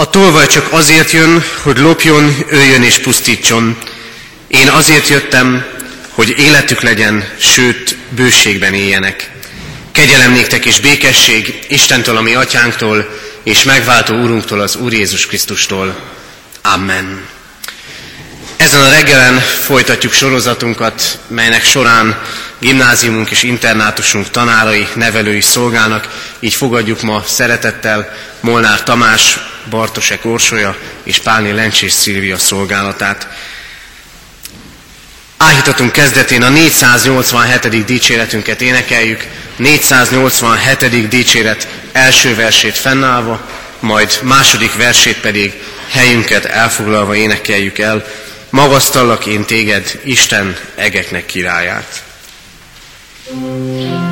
A tolvaj csak azért jön, hogy lopjon, öljön és pusztítson. Én azért jöttem, hogy életük legyen, sőt, bőségben éljenek. Kegyelem néktek és békesség Istentől, ami atyánktól, és megváltó Úrunktól, az Úr Jézus Krisztustól. Amen. Ezen a reggelen folytatjuk sorozatunkat, melynek során gimnáziumunk és internátusunk tanárai, nevelői szolgálnak, így fogadjuk ma szeretettel Molnár Tamás, Bartosek Orsolya és Pálni Lencsés Szilvia szolgálatát. Áhítatunk kezdetén a 487. dicséretünket énekeljük, 487. dicséret első versét fennállva, majd második versét pedig helyünket elfoglalva énekeljük el, magasztallak én téged, Isten egeknek királyát. thank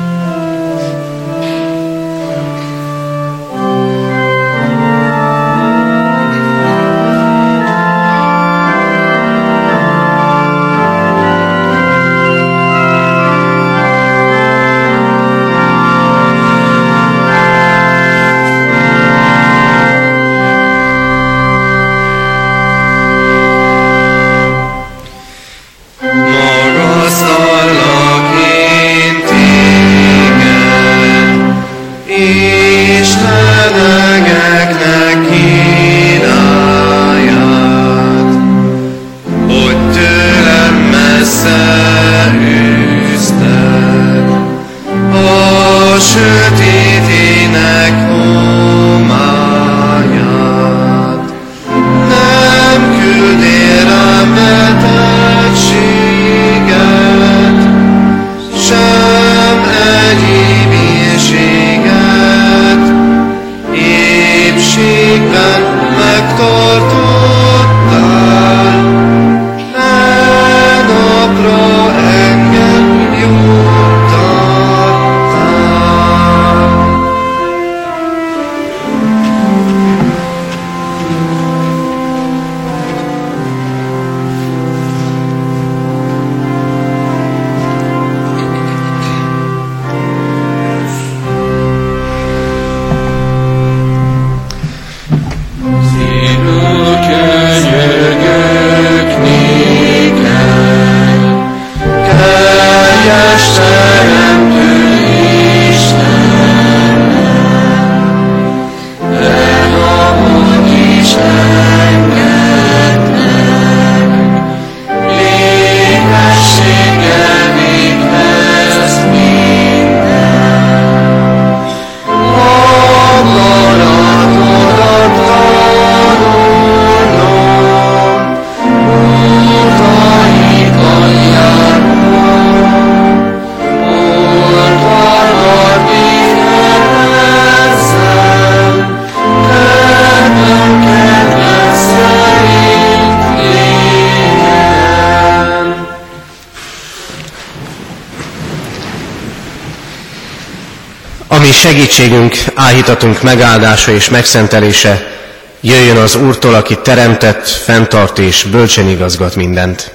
mi segítségünk, áhítatunk megáldása és megszentelése jöjjön az Úrtól, aki teremtett, fenntart és bölcsen igazgat mindent.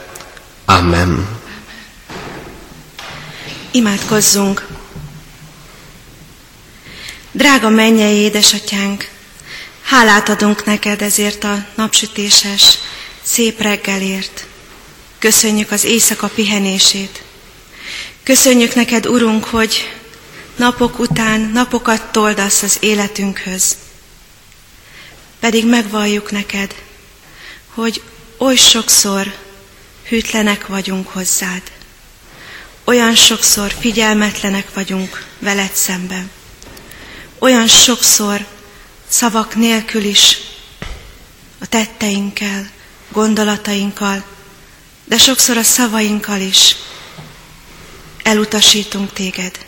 Amen. Imádkozzunk! Drága mennyei édesatyánk, hálát adunk neked ezért a napsütéses, szép reggelért. Köszönjük az éjszaka pihenését. Köszönjük neked, Urunk, hogy napok után napokat toldasz az életünkhöz. Pedig megvalljuk neked, hogy oly sokszor hűtlenek vagyunk hozzád. Olyan sokszor figyelmetlenek vagyunk veled szemben. Olyan sokszor szavak nélkül is a tetteinkkel, gondolatainkkal, de sokszor a szavainkkal is elutasítunk téged.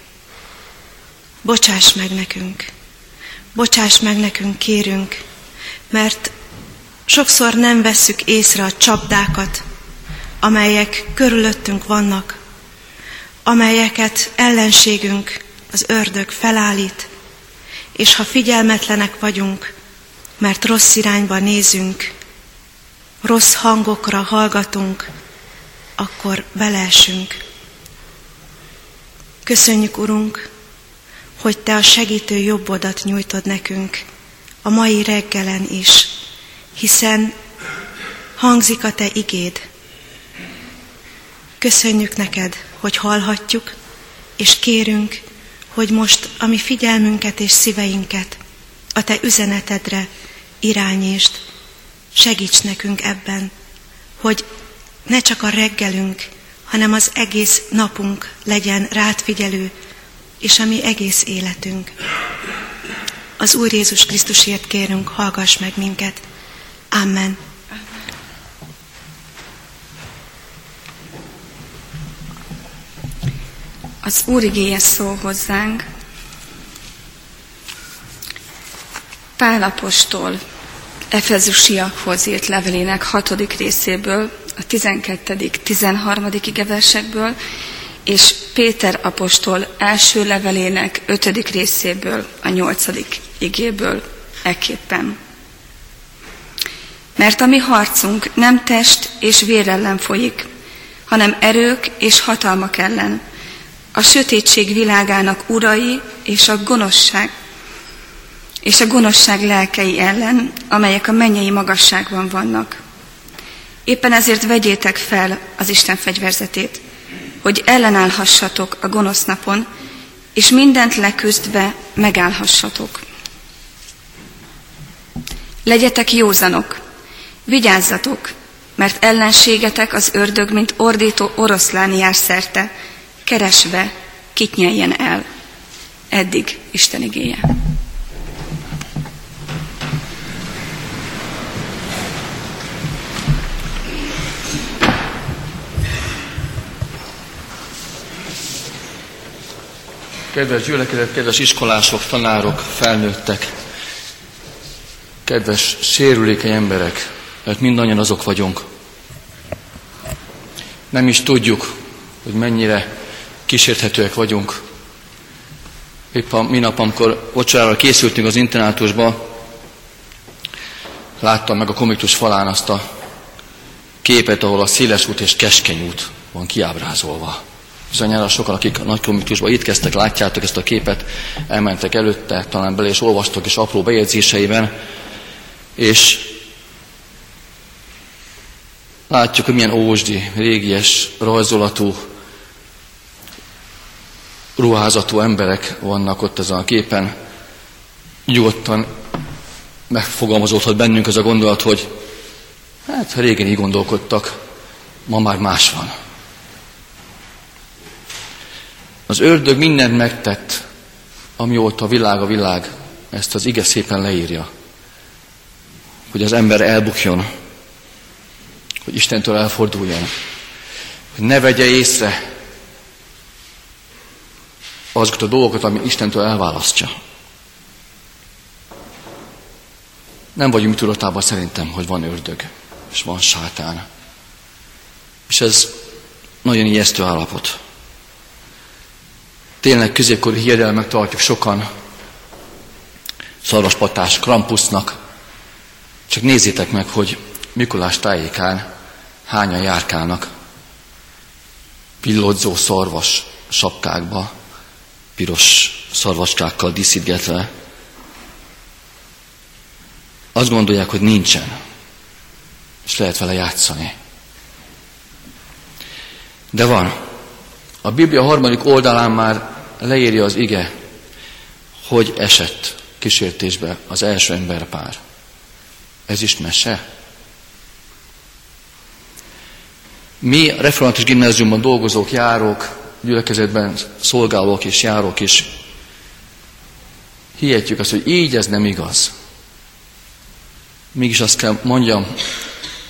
Bocsáss meg nekünk, bocsáss meg nekünk, kérünk, mert sokszor nem vesszük észre a csapdákat, amelyek körülöttünk vannak, amelyeket ellenségünk, az ördög felállít, és ha figyelmetlenek vagyunk, mert rossz irányba nézünk, rossz hangokra hallgatunk, akkor beleesünk. Köszönjük, Urunk, hogy Te a segítő jobbodat nyújtod nekünk a mai reggelen is, hiszen hangzik a Te igéd. Köszönjük neked, hogy hallhatjuk, és kérünk, hogy most a mi figyelmünket és szíveinket a Te üzenetedre irányítsd, segíts nekünk ebben, hogy ne csak a reggelünk, hanem az egész napunk legyen rád figyelő, és a mi egész életünk. Az Úr Jézus Krisztusért kérünk, hallgass meg minket. Amen. Az Úr igéje szól hozzánk. Pálapostól Efezusiakhoz írt levelének hatodik részéből, a 12.-13. igeversekből, és Péter apostol első levelének ötödik részéből, a nyolcadik igéből ekképpen. Mert a mi harcunk nem test és vér ellen folyik, hanem erők és hatalmak ellen, a sötétség világának urai és a gonoszság, és a gonoszság lelkei ellen, amelyek a mennyei magasságban vannak. Éppen ezért vegyétek fel az Isten fegyverzetét, hogy ellenállhassatok a gonosz napon, és mindent leküzdve megállhassatok. Legyetek józanok, vigyázzatok, mert ellenségetek az ördög, mint ordító oroszlán jár szerte, keresve, kit nyeljen el. Eddig Isten igéje. Kedves gyülekezet, kedves iskolások, tanárok, felnőttek, kedves sérülékeny emberek, mert mindannyian azok vagyunk. Nem is tudjuk, hogy mennyire kísérthetőek vagyunk. Épp a minap, amikor vacsorára készültünk az internátusba, láttam meg a komikus falán azt a képet, ahol a széles út és keskeny út van kiábrázolva. Bizonyára sokan, akik nagykomikusban itt kezdtek, látjátok ezt a képet, elmentek előtte, talán bele és olvastok is apró bejegyzéseiben, és látjuk, hogy milyen ósdi, régies, rajzolatú, ruházatú emberek vannak ott ezen a képen. Nyugodtan megfogalmazódhat bennünk ez a gondolat, hogy hát régen így gondolkodtak, ma már más van. Az ördög mindent megtett, amióta a világ a világ, ezt az ige szépen leírja. Hogy az ember elbukjon, hogy Istentől elforduljon, hogy ne vegye észre azokat a dolgokat, ami Istentől elválasztja. Nem vagyunk tudatában szerintem, hogy van ördög, és van sátán. És ez nagyon ijesztő állapot tényleg középkori hiedelmek tartjuk sokan, szarvaspatás, krampusznak. Csak nézzétek meg, hogy Mikulás tájékán hányan járkálnak pillódzó szarvas sapkákba, piros szarvaskákkal díszítgetve. Azt gondolják, hogy nincsen, és lehet vele játszani. De van. A Biblia harmadik oldalán már leírja az ige, hogy esett kísértésbe az első emberpár. Ez is mese? Mi református gimnáziumban dolgozók, járók, gyülekezetben szolgálók és járók is hihetjük azt, hogy így ez nem igaz. Mégis azt kell mondjam,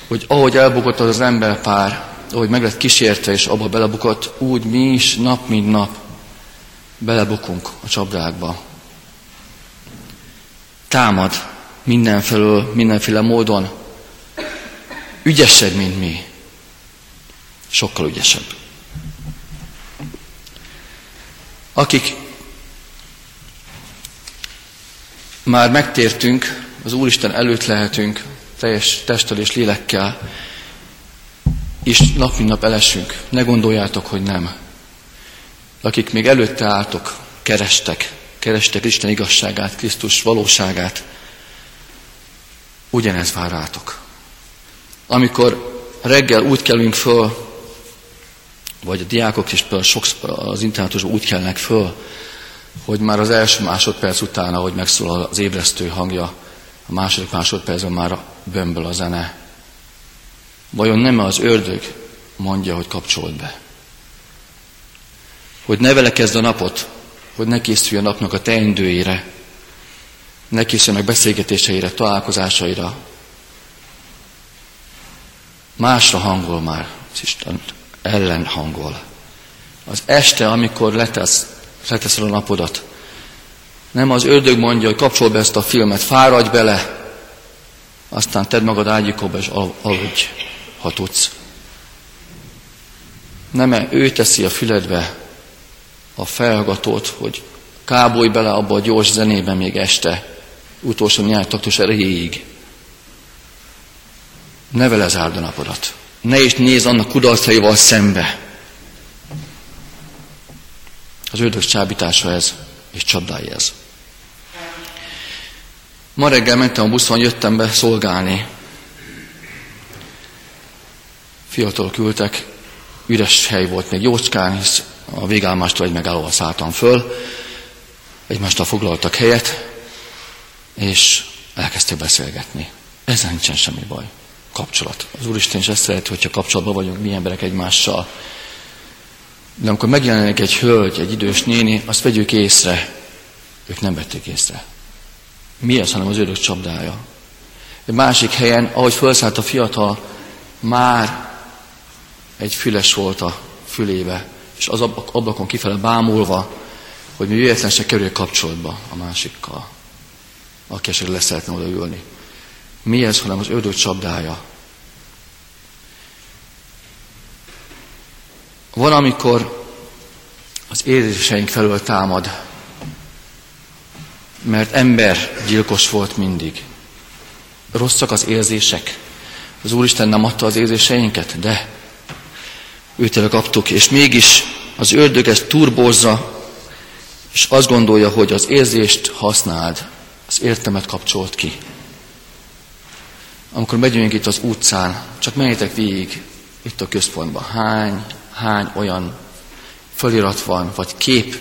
hogy ahogy elbukott az emberpár, ahogy meg lett kísértve és abba belebukott, úgy mi is nap mint nap belebukunk a csapdákba. Támad mindenfelől, mindenféle módon. Ügyesebb, mint mi. Sokkal ügyesebb. Akik már megtértünk, az Úristen előtt lehetünk, teljes testtel és lélekkel, és nap mint nap elesünk. Ne gondoljátok, hogy nem akik még előtte álltok, kerestek, kerestek Isten igazságát, Krisztus valóságát, ugyanez vár rátok. Amikor reggel úgy kelünk föl, vagy a diákok is például sok az internetusban úgy kelnek föl, hogy már az első másodperc után, ahogy megszólal az ébresztő hangja, a második másodpercben már bömböl a zene. Vajon nem az ördög mondja, hogy kapcsolt be? Hogy ne vele kezd a napot, hogy ne készülj a napnak a teendőire, ne készüljenek beszélgetéseire, találkozásaira. Másra hangol már az Isten, ellen hangol. Az este, amikor letesz, leteszel a napodat, nem az ördög mondja, hogy kapcsol be ezt a filmet, fáradj bele, aztán tedd magad ágyikóba és aludj, ha tudsz. Nem, ő teszi a füledbe a felhallgatót, hogy kábolj bele abba a gyors zenébe még este, utolsó néhány taktus erejéig. Ne vele zárd a napodat. Ne is nézz annak kudarcaival szembe. Az ördög csábítása ez, és csapdája ez. Ma reggel mentem a buszon, jöttem be szolgálni. Fiatalok küldtek, üres hely volt még jócskán, hisz a végállomástól egy megállóval szálltam föl, egymástól foglaltak helyet, és elkezdtek beszélgetni. Ezzel nincsen semmi baj. Kapcsolat. Az Úristen is ezt szereti, hogyha kapcsolatban vagyunk mi emberek egymással. De amikor megjelenik egy hölgy, egy idős néni, azt vegyük észre. Ők nem vették észre. Mi az, hanem az ördög csapdája. Egy másik helyen, ahogy felszállt a fiatal, már egy füles volt a fülébe, és az ablakon kifele bámulva, hogy mi véletlen se kerül kapcsolatba a másikkal aki esetleg lesz szeretne oda ülni. Mi ez, hanem az ördög csapdája. Van, amikor az érzéseink felől támad, mert ember gyilkos volt mindig. Rosszak az érzések. Az Úristen nem adta az érzéseinket, de őtől kaptuk, és mégis az ördög ezt turbozza, és azt gondolja, hogy az érzést használd az értemet kapcsolt ki. Amikor megyünk itt az utcán, csak menjetek végig itt a központban. Hány, hány olyan felirat van, vagy kép,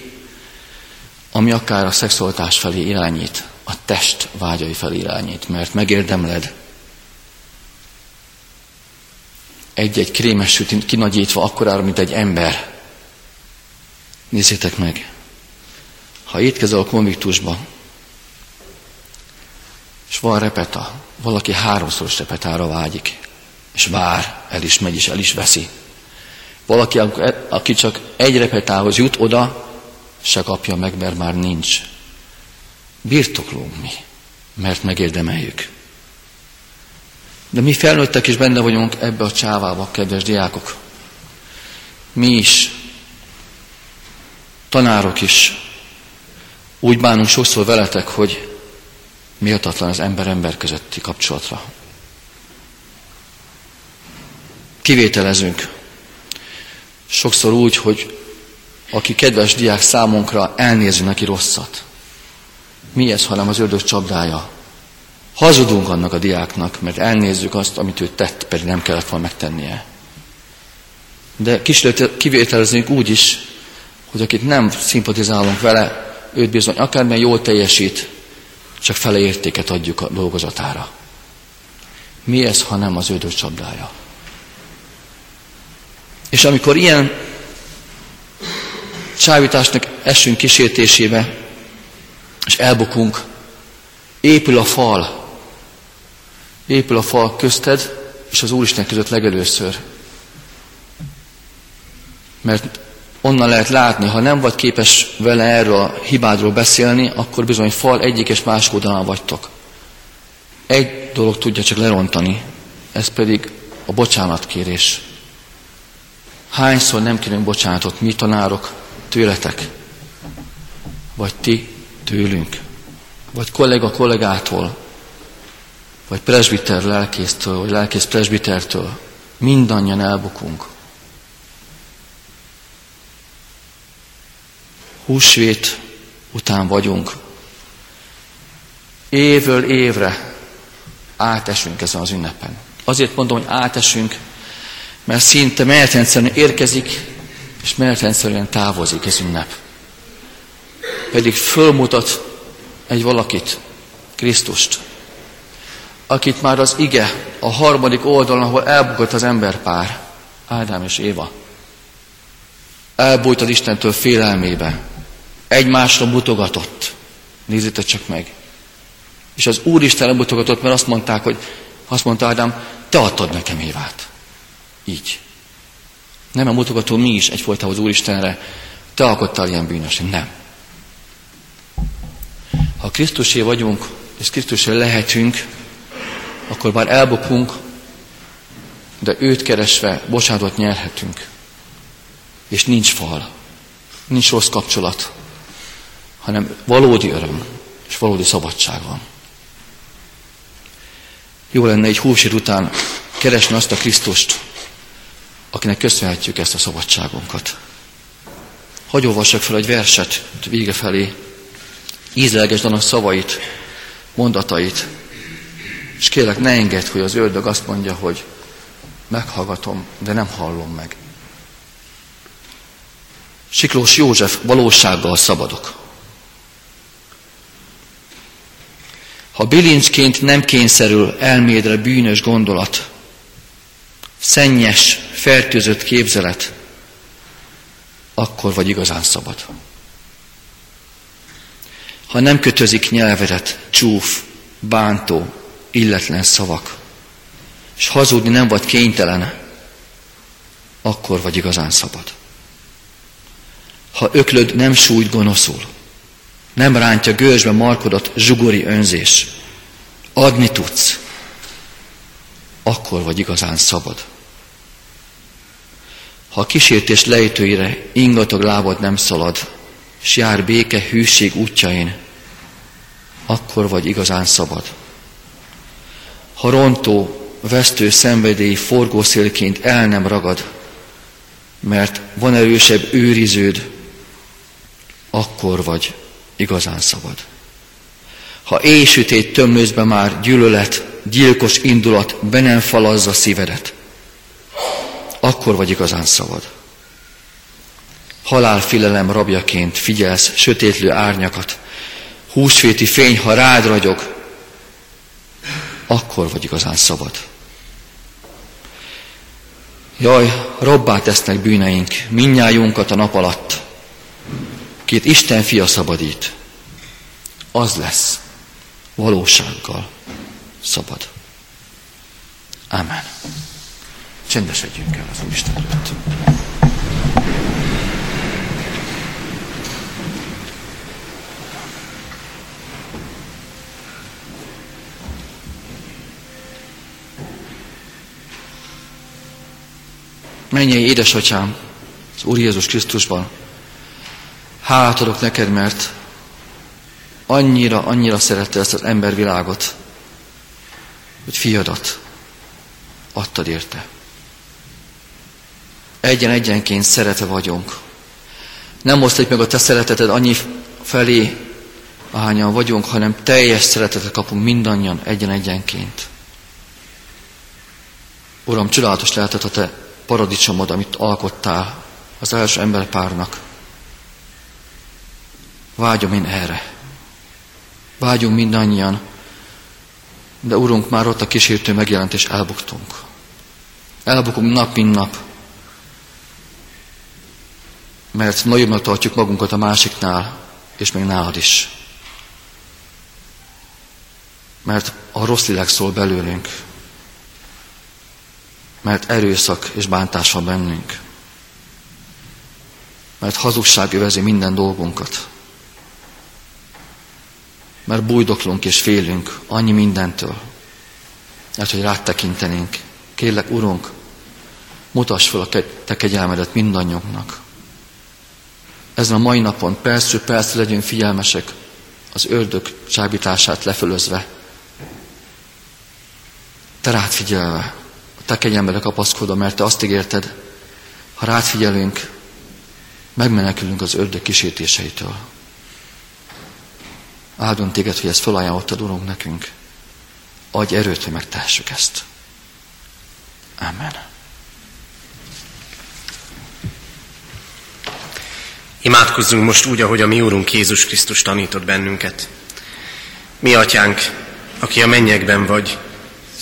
ami akár a szexualitás felé irányít, a test vágyai felé irányít, mert megérdemled. Egy-egy krémes süt kinagyítva akkorára, mint egy ember. Nézzétek meg! Ha étkezel a konviktusba, és van repeta, valaki háromszoros repetára vágyik, és vár, el is megy, és el is veszi. Valaki, aki csak egy repetához jut oda, se kapja meg, mert már nincs. Birtoklunk mi, mert megérdemeljük. De mi felnőttek is benne vagyunk ebbe a csávába, kedves diákok. Mi is, tanárok is, úgy bánunk sokszor veletek, hogy méltatlan az ember-ember közötti kapcsolatra. Kivételezünk. Sokszor úgy, hogy aki kedves diák számunkra, elnézünk neki rosszat. Mi ez, hanem az ördög csapdája? Hazudunk annak a diáknak, mert elnézzük azt, amit ő tett, pedig nem kellett volna megtennie. De kivételezünk úgy is, hogy akit nem szimpatizálunk vele, őt bizony akármilyen jól teljesít, csak fele értéket adjuk a dolgozatára. Mi ez, ha nem az ödös csapdája? És amikor ilyen csábításnak esünk kísértésébe, és elbukunk, épül a fal, épül a fal közted és az Úristen között legelőször. Mert onnan lehet látni, ha nem vagy képes vele erről a hibádról beszélni, akkor bizony fal egyik és másik oldalán vagytok. Egy dolog tudja csak lerontani, ez pedig a bocsánatkérés. Hányszor nem kérünk bocsánatot mi tanárok tőletek, vagy ti tőlünk, vagy kollega kollégától, vagy presbiter lelkésztől, vagy lelkész presbitertől. Mindannyian elbukunk. húsvét után vagyunk. Évről évre átesünk ezen az ünnepen. Azért mondom, hogy átesünk, mert szinte menetrendszerűen érkezik, és menetrendszerűen távozik ez ünnep. Pedig fölmutat egy valakit, Krisztust, akit már az ige a harmadik oldalon, ahol elbukott az emberpár, Ádám és Éva, elbújt az Istentől félelmébe, egymásra mutogatott. Nézzétek csak meg. És az Úr Isten mutogatott, mert azt mondták, hogy azt mondta Ádám, te adtad nekem Évát. Így. Nem a mutogató mi is egyfolytában az Úristenre, te alkottál ilyen bűnös. Nem. Ha Krisztusé vagyunk, és Krisztusé lehetünk, akkor bár elbukunk, de őt keresve bocsánatot nyerhetünk. És nincs fal, nincs rossz kapcsolat, hanem valódi öröm és valódi szabadság van. Jó lenne egy húsít után keresni azt a Krisztust, akinek köszönhetjük ezt a szabadságunkat. Hagy olvassak fel egy verset vége felé, ízlelgesd a szavait, mondatait, és kérlek, ne engedd, hogy az ördög azt mondja, hogy meghallgatom, de nem hallom meg. Siklós József valósággal szabadok. Ha bilincsként nem kényszerül elmédre bűnös gondolat, szennyes, fertőzött képzelet, akkor vagy igazán szabad. Ha nem kötözik nyelvedet csúf, bántó, illetlen szavak, és hazudni nem vagy kénytelen, akkor vagy igazán szabad. Ha öklöd nem sújt gonoszul, nem rántja gőzsbe markodat zsugori önzés, adni tudsz, akkor vagy igazán szabad. Ha a kísértés lejtőire ingatag lábad nem szalad, s jár béke hűség útjain, akkor vagy igazán szabad. Ha rontó, vesztő szenvedély forgószélként el nem ragad, mert van erősebb őriződ, akkor vagy igazán szabad. Ha éjsütét tömlőzbe már gyűlölet, gyilkos indulat be nem falazza szívedet, akkor vagy igazán szabad. Halálfilelem rabjaként figyelsz sötétlő árnyakat, húsvéti fény, ha rád ragyog, akkor vagy igazán szabad. Jaj, robbá tesznek bűneink, minnyájunkat a nap alatt. Két Isten fia szabadít, az lesz valósággal szabad. Amen. Csendesedjünk el az Úristen előtt. Menjél, édesatyám, az Úr Jézus Krisztusban. Hálát adok neked, mert annyira, annyira szerette ezt az embervilágot, hogy fiadat adtad érte. Egyen-egyenként szeretve vagyunk. Nem osztjuk meg a te szereteted annyi felé, ahányan vagyunk, hanem teljes szeretetet kapunk mindannyian egyen-egyenként. Uram, csodálatos lehetett a te paradicsomod, amit alkottál az első emberpárnak. Vágyom én erre. Vágyunk mindannyian, de Urunk, már ott a kísértő megjelent, és elbuktunk. Elbukunk nap, mint nap. Mert nagyobbnak tartjuk magunkat a másiknál, és még nálad is. Mert a rossz lélek szól belőlünk, mert erőszak és bántás van bennünk. Mert hazugság övezi minden dolgunkat. Mert bújdoklunk és félünk annyi mindentől. Mert hogy rád tekintenénk. Kérlek, Urunk, mutass fel a te kegyelmedet mindannyiunknak. Ezen a mai napon percről percre legyünk figyelmesek az ördög csábítását lefölözve. Te rád figyelve, te kegyelmedre kapaszkodom, mert te azt ígérted, ha rád figyelünk, megmenekülünk az ördög kísértéseitől. Áldunk téged, hogy ezt felajánlottad, Urunk, nekünk. adj erőt, hogy megtehessük ezt. Amen. Imádkozzunk most úgy, ahogy a mi Úrunk Jézus Krisztus tanított bennünket. Mi atyánk, aki a mennyekben vagy,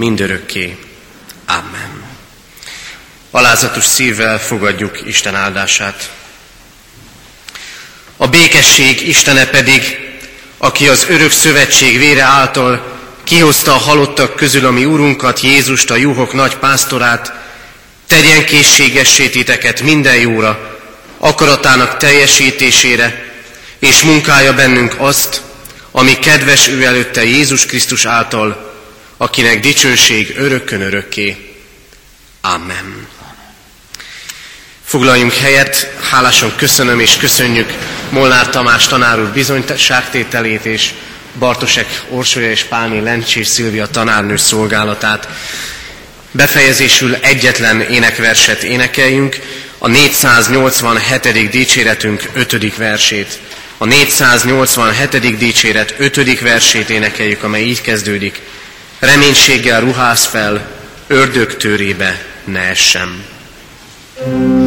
mindörökké. Amen. Alázatos szívvel fogadjuk Isten áldását. A békesség Istene pedig, aki az örök szövetség vére által kihozta a halottak közül a mi Úrunkat, Jézust, a juhok nagy pásztorát, tegyen készségessé titeket minden jóra, akaratának teljesítésére, és munkálja bennünk azt, ami kedves ő előtte Jézus Krisztus által, akinek dicsőség örökkön örökké. Amen. Foglaljunk helyet, hálásan köszönöm és köszönjük Molnár Tamás tanár úr bizonyságtételét és Bartosek Orsolya és Pálmi Lencsés Szilvia tanárnő szolgálatát. Befejezésül egyetlen énekverset énekeljünk, a 487. dicséretünk 5. versét. A 487. dicséret 5. versét énekeljük, amely így kezdődik. Reménységgel ruház fel, ördög ne essem. thank you